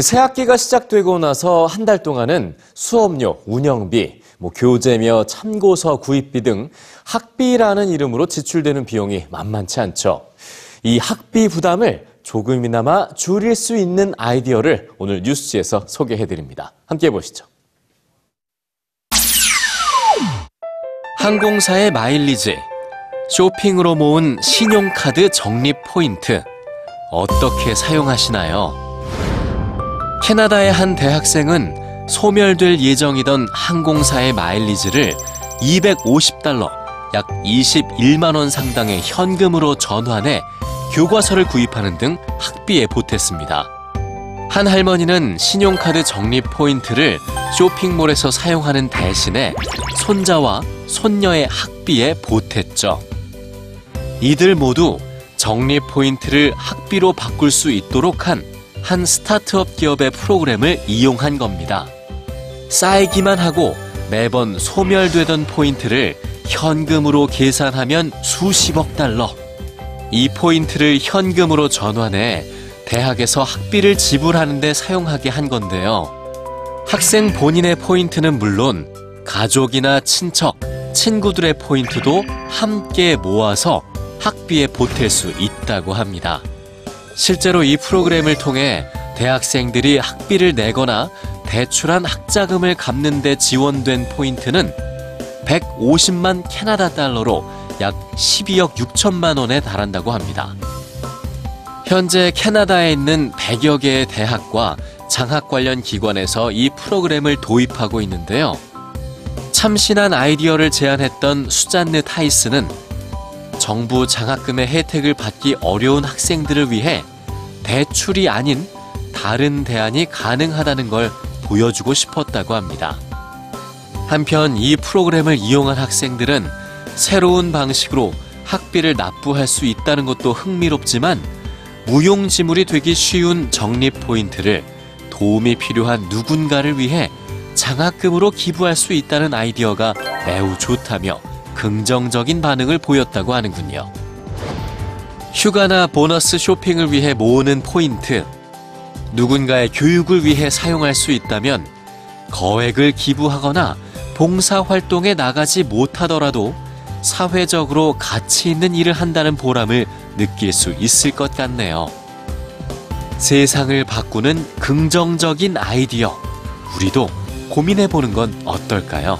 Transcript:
새 학기가 시작되고 나서 한 달 동안은 수업료, 운영비, 뭐 교재며 참고서 구입비 등 학비라는 이름으로 지출되는 비용이 만만치 않죠. 이 학비 부담을 조금이나마 줄일 수 있는 아이디어를 오늘 뉴스지에서 소개해 드립니다. 함께 보시죠. 항공사의 마일리지, 쇼핑으로 모은 신용카드 적립 포인트, 어떻게 사용하시나요? 캐나다의 한 대학생은 소멸될 예정이던 항공사의 마일리지를 250달러, 약 21만 원 상당의 현금으로 전환해 교과서를 구입하는 등 학비에 보탰습니다. 한 할머니는 신용카드 적립 포인트를 쇼핑몰에서 사용하는 대신에 손자와 손녀의 학비에 보탰죠. 이들 모두 적립 포인트를 학비로 바꿀 수 있도록 한 한 스타트업 기업의 프로그램을 이용한 겁니다. 쌓이기만 하고 매번 소멸되던 포인트를 현금으로 계산하면 수십억 달러. 이 포인트를 현금으로 전환해 대학에서 학비를 지불하는 데 사용하게 한 건데요. 학생 본인의 포인트는 물론 가족이나 친척, 친구들의 포인트도 함께 모아서 학비에 보탤 수 있다고 합니다. 실제로 이 프로그램을 통해 대학생들이 학비를 내거나 대출한 학자금을 갚는 데 지원된 포인트는 150만 캐나다 달러로 약 12억 6천만 원에 달한다고 합니다. 현재 캐나다에 있는 100여 개의 대학과 장학 관련 기관에서 이 프로그램을 도입하고 있는데요. 참신한 아이디어를 제안했던 수잔느 타이스는 정부 장학금의 혜택을 받기 어려운 학생들을 위해 대출이 아닌 다른 대안이 가능하다는 걸 보여주고 싶었다고 합니다. 한편 이 프로그램을 이용한 학생들은 새로운 방식으로 학비를 납부할 수 있다는 것도 흥미롭지만 무용지물이 되기 쉬운 적립 포인트를 도움이 필요한 누군가를 위해 장학금으로 기부할 수 있다는 아이디어가 매우 좋다며 긍정적인 반응을 보였다고 하는군요. 휴가나 보너스 쇼핑을 위해 모으는 포인트. 누군가의 교육을 위해 사용할 수 있다면 거액을 기부하거나 봉사활동에 나가지 못하더라도 사회적으로 가치 있는 일을 한다는 보람을 느낄 수 있을 것 같네요. 세상을 바꾸는 긍정적인 아이디어. 우리도 고민해 보는 건 어떨까요?